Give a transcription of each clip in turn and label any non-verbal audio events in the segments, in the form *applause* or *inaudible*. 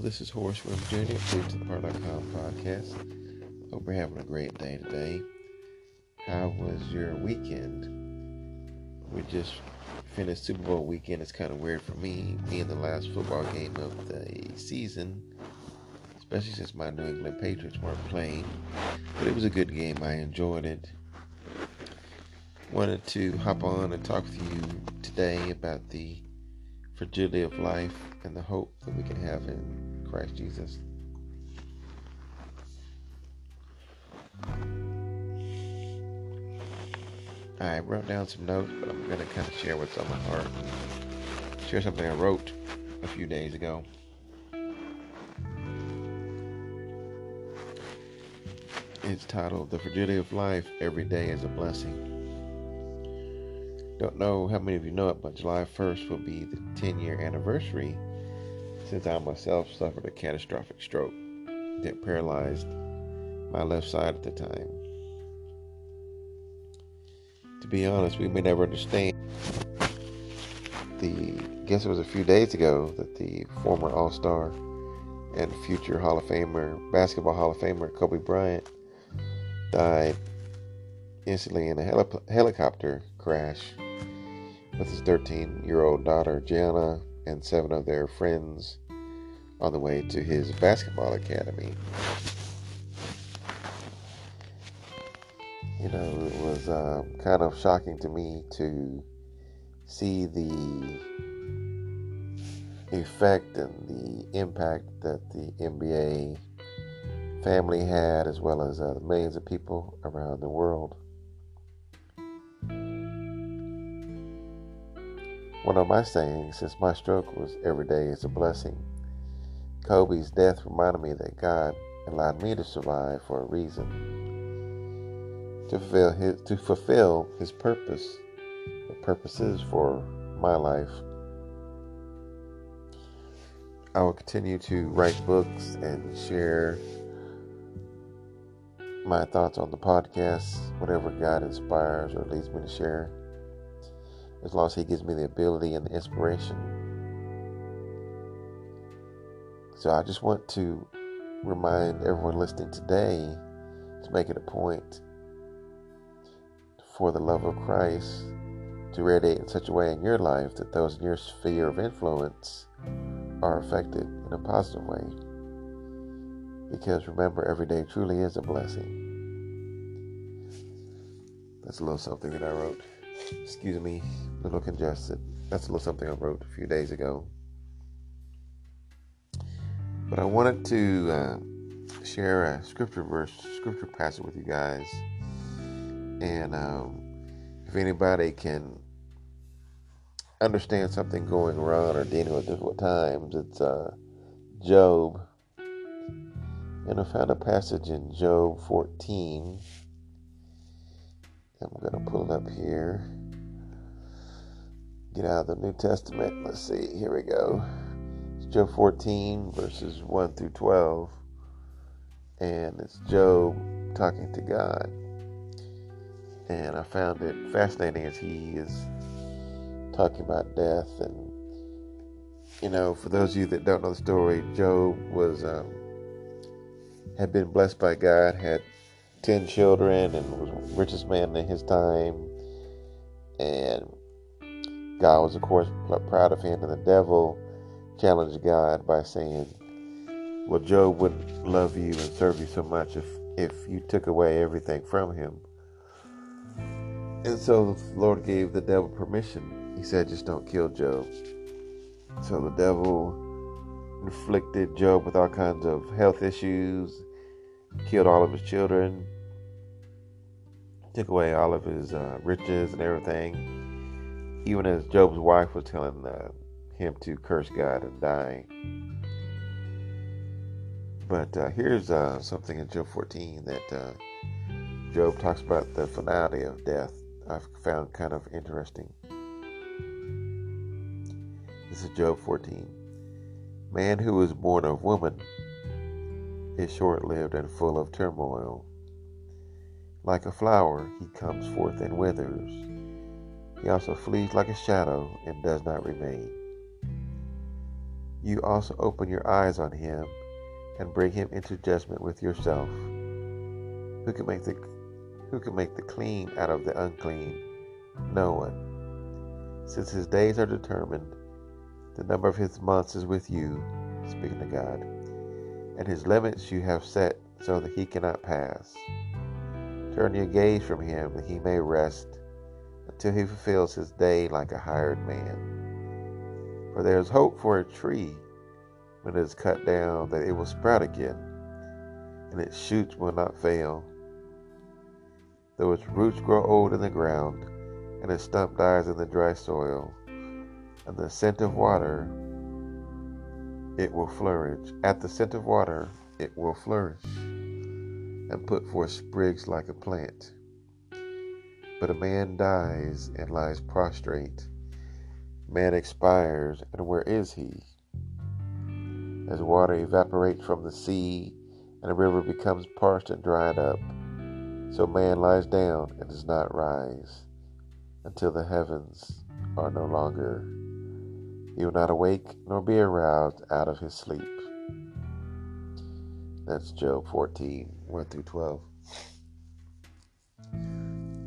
this is Horace Williams Jr. Please to the Pod.com podcast. Hope you're having a great day today. How was your weekend? We just finished Super Bowl weekend. It's kind of weird for me, being the last football game of the season, especially since my New England Patriots weren't playing. But it was a good game. I enjoyed it. Wanted to hop on and talk with you today about the fragility of life and the hope that we can have in Christ Jesus. I wrote down some notes, but I'm going to kind of share what's on my heart. Share something I wrote a few days ago. It's titled The Fragility of Life Every Day is a Blessing. Don't know how many of you know it, but July 1st will be the 10 year anniversary since I myself suffered a catastrophic stroke that paralyzed my left side at the time. To be honest, we may never understand. The I guess it was a few days ago that the former All Star and future Hall of Famer, basketball Hall of Famer Kobe Bryant died instantly in a heli- helicopter crash with his 13 year old daughter Gianna and seven of their friends on the way to his basketball academy. You know, it was um, kind of shocking to me to see the effect and the impact that the NBA family had, as well as uh, millions of people around the world. One of my sayings since my struggles every day is a blessing. Kobe's death reminded me that God allowed me to survive for a reason. To fulfill his, to fulfill his purpose, the purposes for my life. I will continue to write books and share my thoughts on the podcast, whatever God inspires or leads me to share as long as He gives me the ability and the inspiration. So I just want to remind everyone listening today to make it a point for the love of Christ to radiate in such a way in your life that those in your sphere of influence are affected in a positive way. Because remember, every day truly is a blessing. That's a little something that I wrote excuse me, a little congested. That's a little something I wrote a few days ago. But I wanted to uh, share a scripture verse, scripture passage with you guys. And um, if anybody can understand something going wrong or dealing with difficult times, it's uh, Job. And I found a passage in Job 14 I'm going to pull it up here. Get out of the New Testament. Let's see. Here we go. It's Job 14, verses 1 through 12. And it's Job talking to God. And I found it fascinating as he is talking about death. And, you know, for those of you that don't know the story, Job was, um, had been blessed by God, had 10 children and was richest man in his time. And God was, of course, proud of him. And the devil challenged God by saying, Well, Job wouldn't love you and serve you so much if, if you took away everything from him. And so the Lord gave the devil permission. He said, Just don't kill Job. So the devil inflicted Job with all kinds of health issues killed all of his children, took away all of his uh, riches and everything. Even as Job's wife was telling uh, him to curse God and die. But uh, here's uh, something in Job 14 that uh, Job talks about the finality of death. I've found kind of interesting. This is Job 14. Man who is born of woman is short lived and full of turmoil. Like a flower, he comes forth and withers. He also flees like a shadow and does not remain. you also open your eyes on him and bring him into judgment with yourself. Who can make the who can make the clean out of the unclean? No one. Since his days are determined, the number of his months is with you, speaking to God, and his limits you have set so that he cannot pass. Turn your gaze from him that he may rest until he fulfills his day like a hired man. For there is hope for a tree when it is cut down that it will sprout again, and its shoots will not fail. Though its roots grow old in the ground, and its stump dies in the dry soil, and the scent of water, it will flourish. At the scent of water, it will flourish, and put forth sprigs like a plant. But a man dies and lies prostrate. Man expires, and where is he? As water evaporates from the sea, and a river becomes parched and dried up, so man lies down and does not rise until the heavens are no longer. He will not awake nor be aroused out of his sleep. That's Job 14, 1 through 12.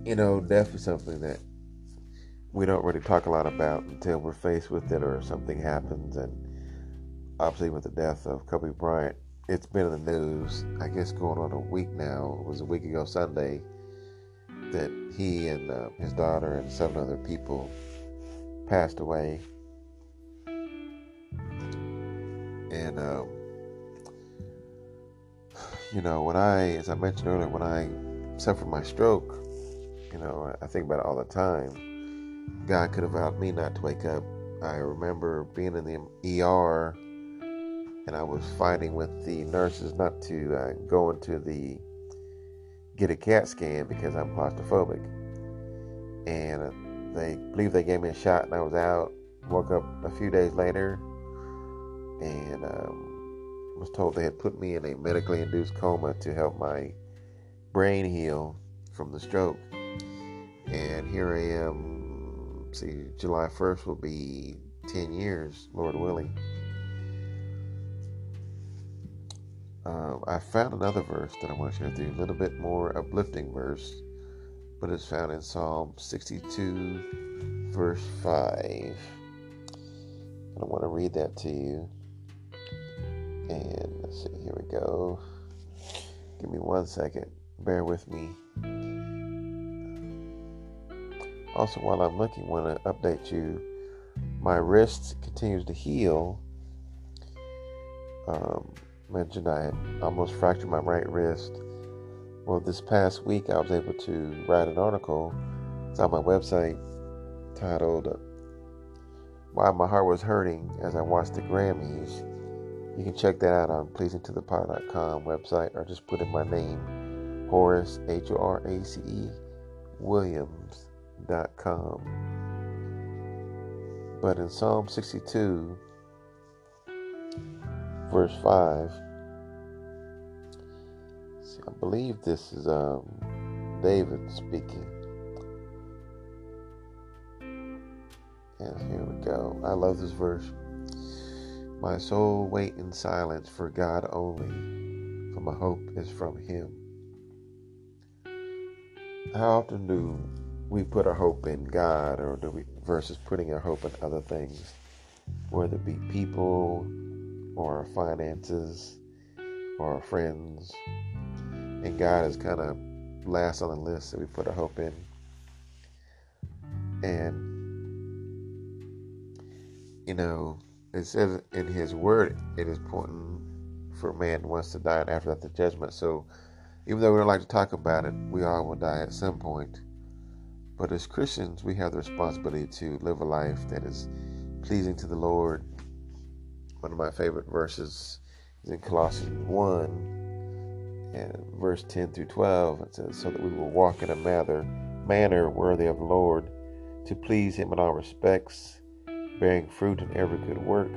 You know, death is something that we don't really talk a lot about until we're faced with it or something happens. And obviously, with the death of Kobe Bryant, it's been in the news, I guess, going on a week now. It was a week ago Sunday that he and uh, his daughter and seven other people passed away. You know, when I, as I mentioned earlier, when I suffered my stroke, you know, I think about it all the time. God could have allowed me not to wake up. I remember being in the ER and I was fighting with the nurses not to uh, go into the get a CAT scan because I'm claustrophobic. And uh, they believe they gave me a shot, and I was out. Woke up a few days later, and um, was told they had put me in a medically induced coma to help my brain heal from the stroke. And here I am. See, July 1st will be 10 years, Lord willing. Uh, I found another verse that I want to share with you, a little bit more uplifting verse, but it's found in Psalm 62, verse 5. And I want to read that to you. And let's see, here we go. Give me one second. Bear with me. Also, while I'm looking, want to update you. My wrist continues to heal. Um, mentioned I almost fractured my right wrist. Well, this past week I was able to write an article. It's on my website titled Why My Heart Was Hurting as I Watched the Grammys. You can check that out on pleasingtothepod.com website or just put in my name, Horace, H O R A C E, Williams.com. But in Psalm 62, verse 5, see, I believe this is um, David speaking. And here we go. I love this verse. My soul wait in silence for God only, for my hope is from Him. How often do we put our hope in God, or do we versus putting our hope in other things, whether it be people, or our finances, or our friends, and God is kind of last on the list that we put our hope in. And you know, it says in His Word, it is important for man wants to die and after that the judgment. So, even though we don't like to talk about it, we all will die at some point. But as Christians, we have the responsibility to live a life that is pleasing to the Lord. One of my favorite verses is in Colossians 1 and verse 10 through 12 it says so that we will walk in a manner manner worthy of the lord to please him in all respects bearing fruit in every good work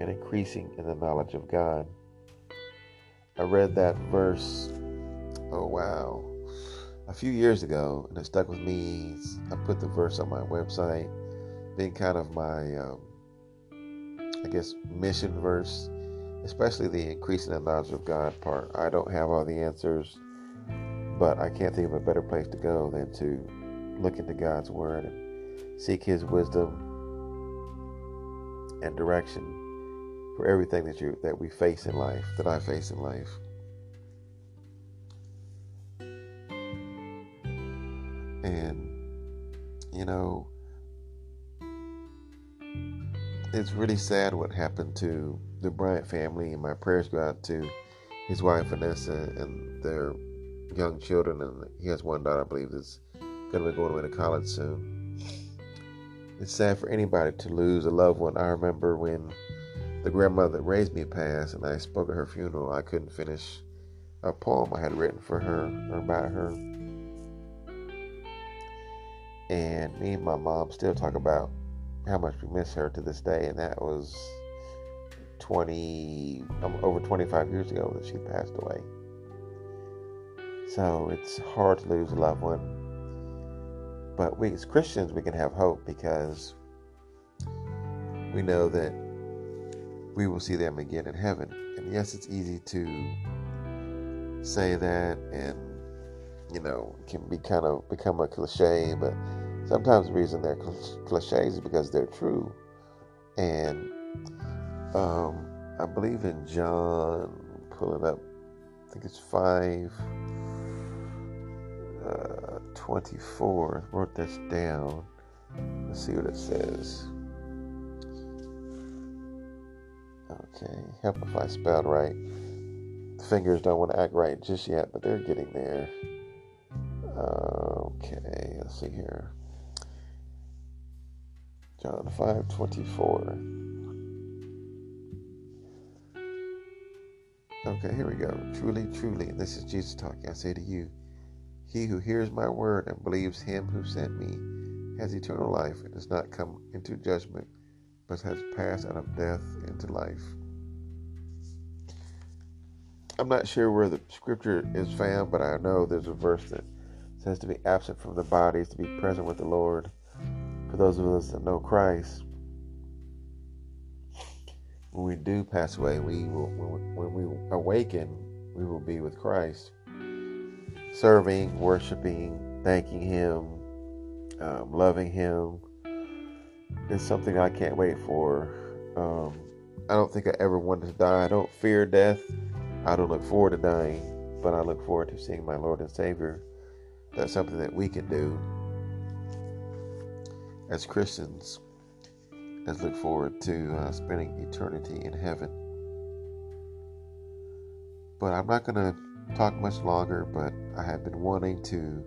and increasing in the knowledge of god i read that verse oh wow a few years ago and it stuck with me i put the verse on my website being kind of my um, I guess, mission verse, especially the increasing in the knowledge of God part. I don't have all the answers, but I can't think of a better place to go than to look into God's Word and seek His wisdom and direction for everything that you that we face in life, that I face in life. And you know, it's really sad what happened to the Bryant family, and my prayers go out to his wife Vanessa and their young children. And he has one daughter, I believe, that's going to be going away to college soon. It's sad for anybody to lose a loved one. I remember when the grandmother that raised me passed, and I spoke at her funeral. I couldn't finish a poem I had written for her or about her. And me and my mom still talk about how much we miss her to this day, and that was 20 um, over 25 years ago that she passed away. So it's hard to lose a loved one. But we as Christians, we can have hope because we know that we will see them again in heaven. And yes, it's easy to say that and you know, can be kind of become a cliche, but sometimes the reason they're cliches is because they're true. And um, I believe in John, pull it up, I think it's 5 uh, 24. I wrote this down. Let's see what it says. Okay, help if I spelled right. Fingers don't want to act right just yet, but they're getting there. Okay, let's see here. John 5 24. Okay, here we go. Truly, truly, this is Jesus talking. I say to you, he who hears my word and believes him who sent me has eternal life and does not come into judgment, but has passed out of death into life. I'm not sure where the scripture is found, but I know there's a verse that says to be absent from the bodies, to be present with the Lord for those of us that know Christ, when we do pass away, we will, when we awaken, we will be with Christ, serving, worshiping, thanking Him, um, loving Him. It's something I can't wait for. Um, I don't think I ever wanted to die. I don't fear death. I don't look forward to dying, but I look forward to seeing my Lord and Savior. That's something that we can do as Christians as look forward to uh, spending eternity in heaven. But I'm not going to talk much longer, but I have been wanting to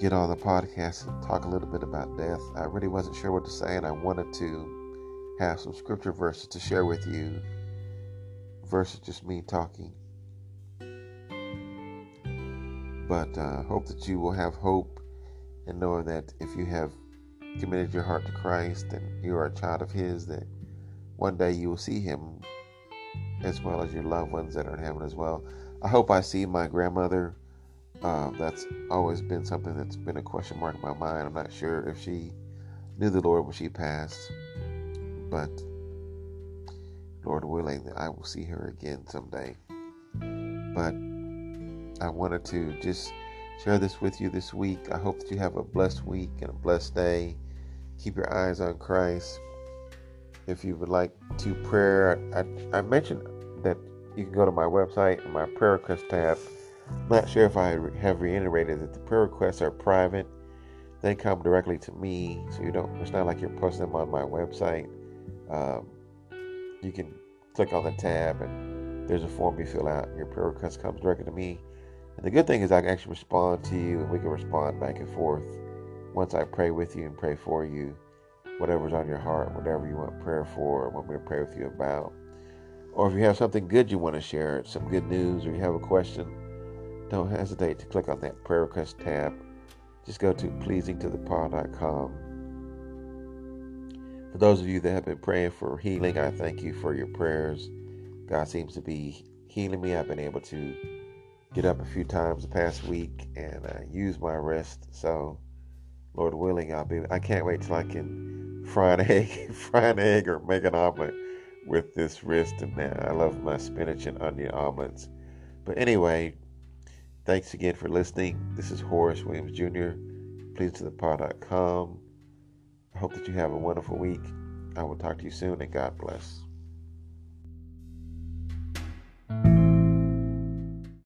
get on the podcast and talk a little bit about death. I really wasn't sure what to say, and I wanted to have some scripture verses to share with you versus just me talking. But uh, hope that you will have hope and knowing that if you have committed your heart to Christ and you are a child of His, that one day you will see Him as well as your loved ones that are in heaven as well. I hope I see my grandmother. Uh, that's always been something that's been a question mark in my mind. I'm not sure if she knew the Lord when she passed, but Lord willing, I will see her again someday. But I wanted to just share this with you this week. I hope that you have a blessed week and a blessed day. Keep your eyes on Christ. If you would like to prayer, I, I mentioned that you can go to my website and my prayer request tab. Not sure if I have reiterated that the prayer requests are private. They come directly to me, so you don't. It's not like you're posting them on my website. Um, you can click on the tab and there's a form you fill out. Your prayer request comes directly to me. And the good thing is I can actually respond to you and we can respond back and forth once I pray with you and pray for you, whatever's on your heart, whatever you want prayer for, want me to pray with you about. Or if you have something good you want to share, some good news, or you have a question, don't hesitate to click on that prayer request tab. Just go to pleasingtothepod.com. For those of you that have been praying for healing, I thank you for your prayers. God seems to be healing me. I've been able to get up a few times the past week and uh, use my rest. So, Lord willing, I'll be. I can't wait till I can fry an *laughs* egg, fry an egg, or make an omelet with this wrist and that. I love my spinach and onion omelets. But anyway, thanks again for listening. This is Horace Williams Jr. Please to the pod.com. I hope that you have a wonderful week. I will talk to you soon and God bless.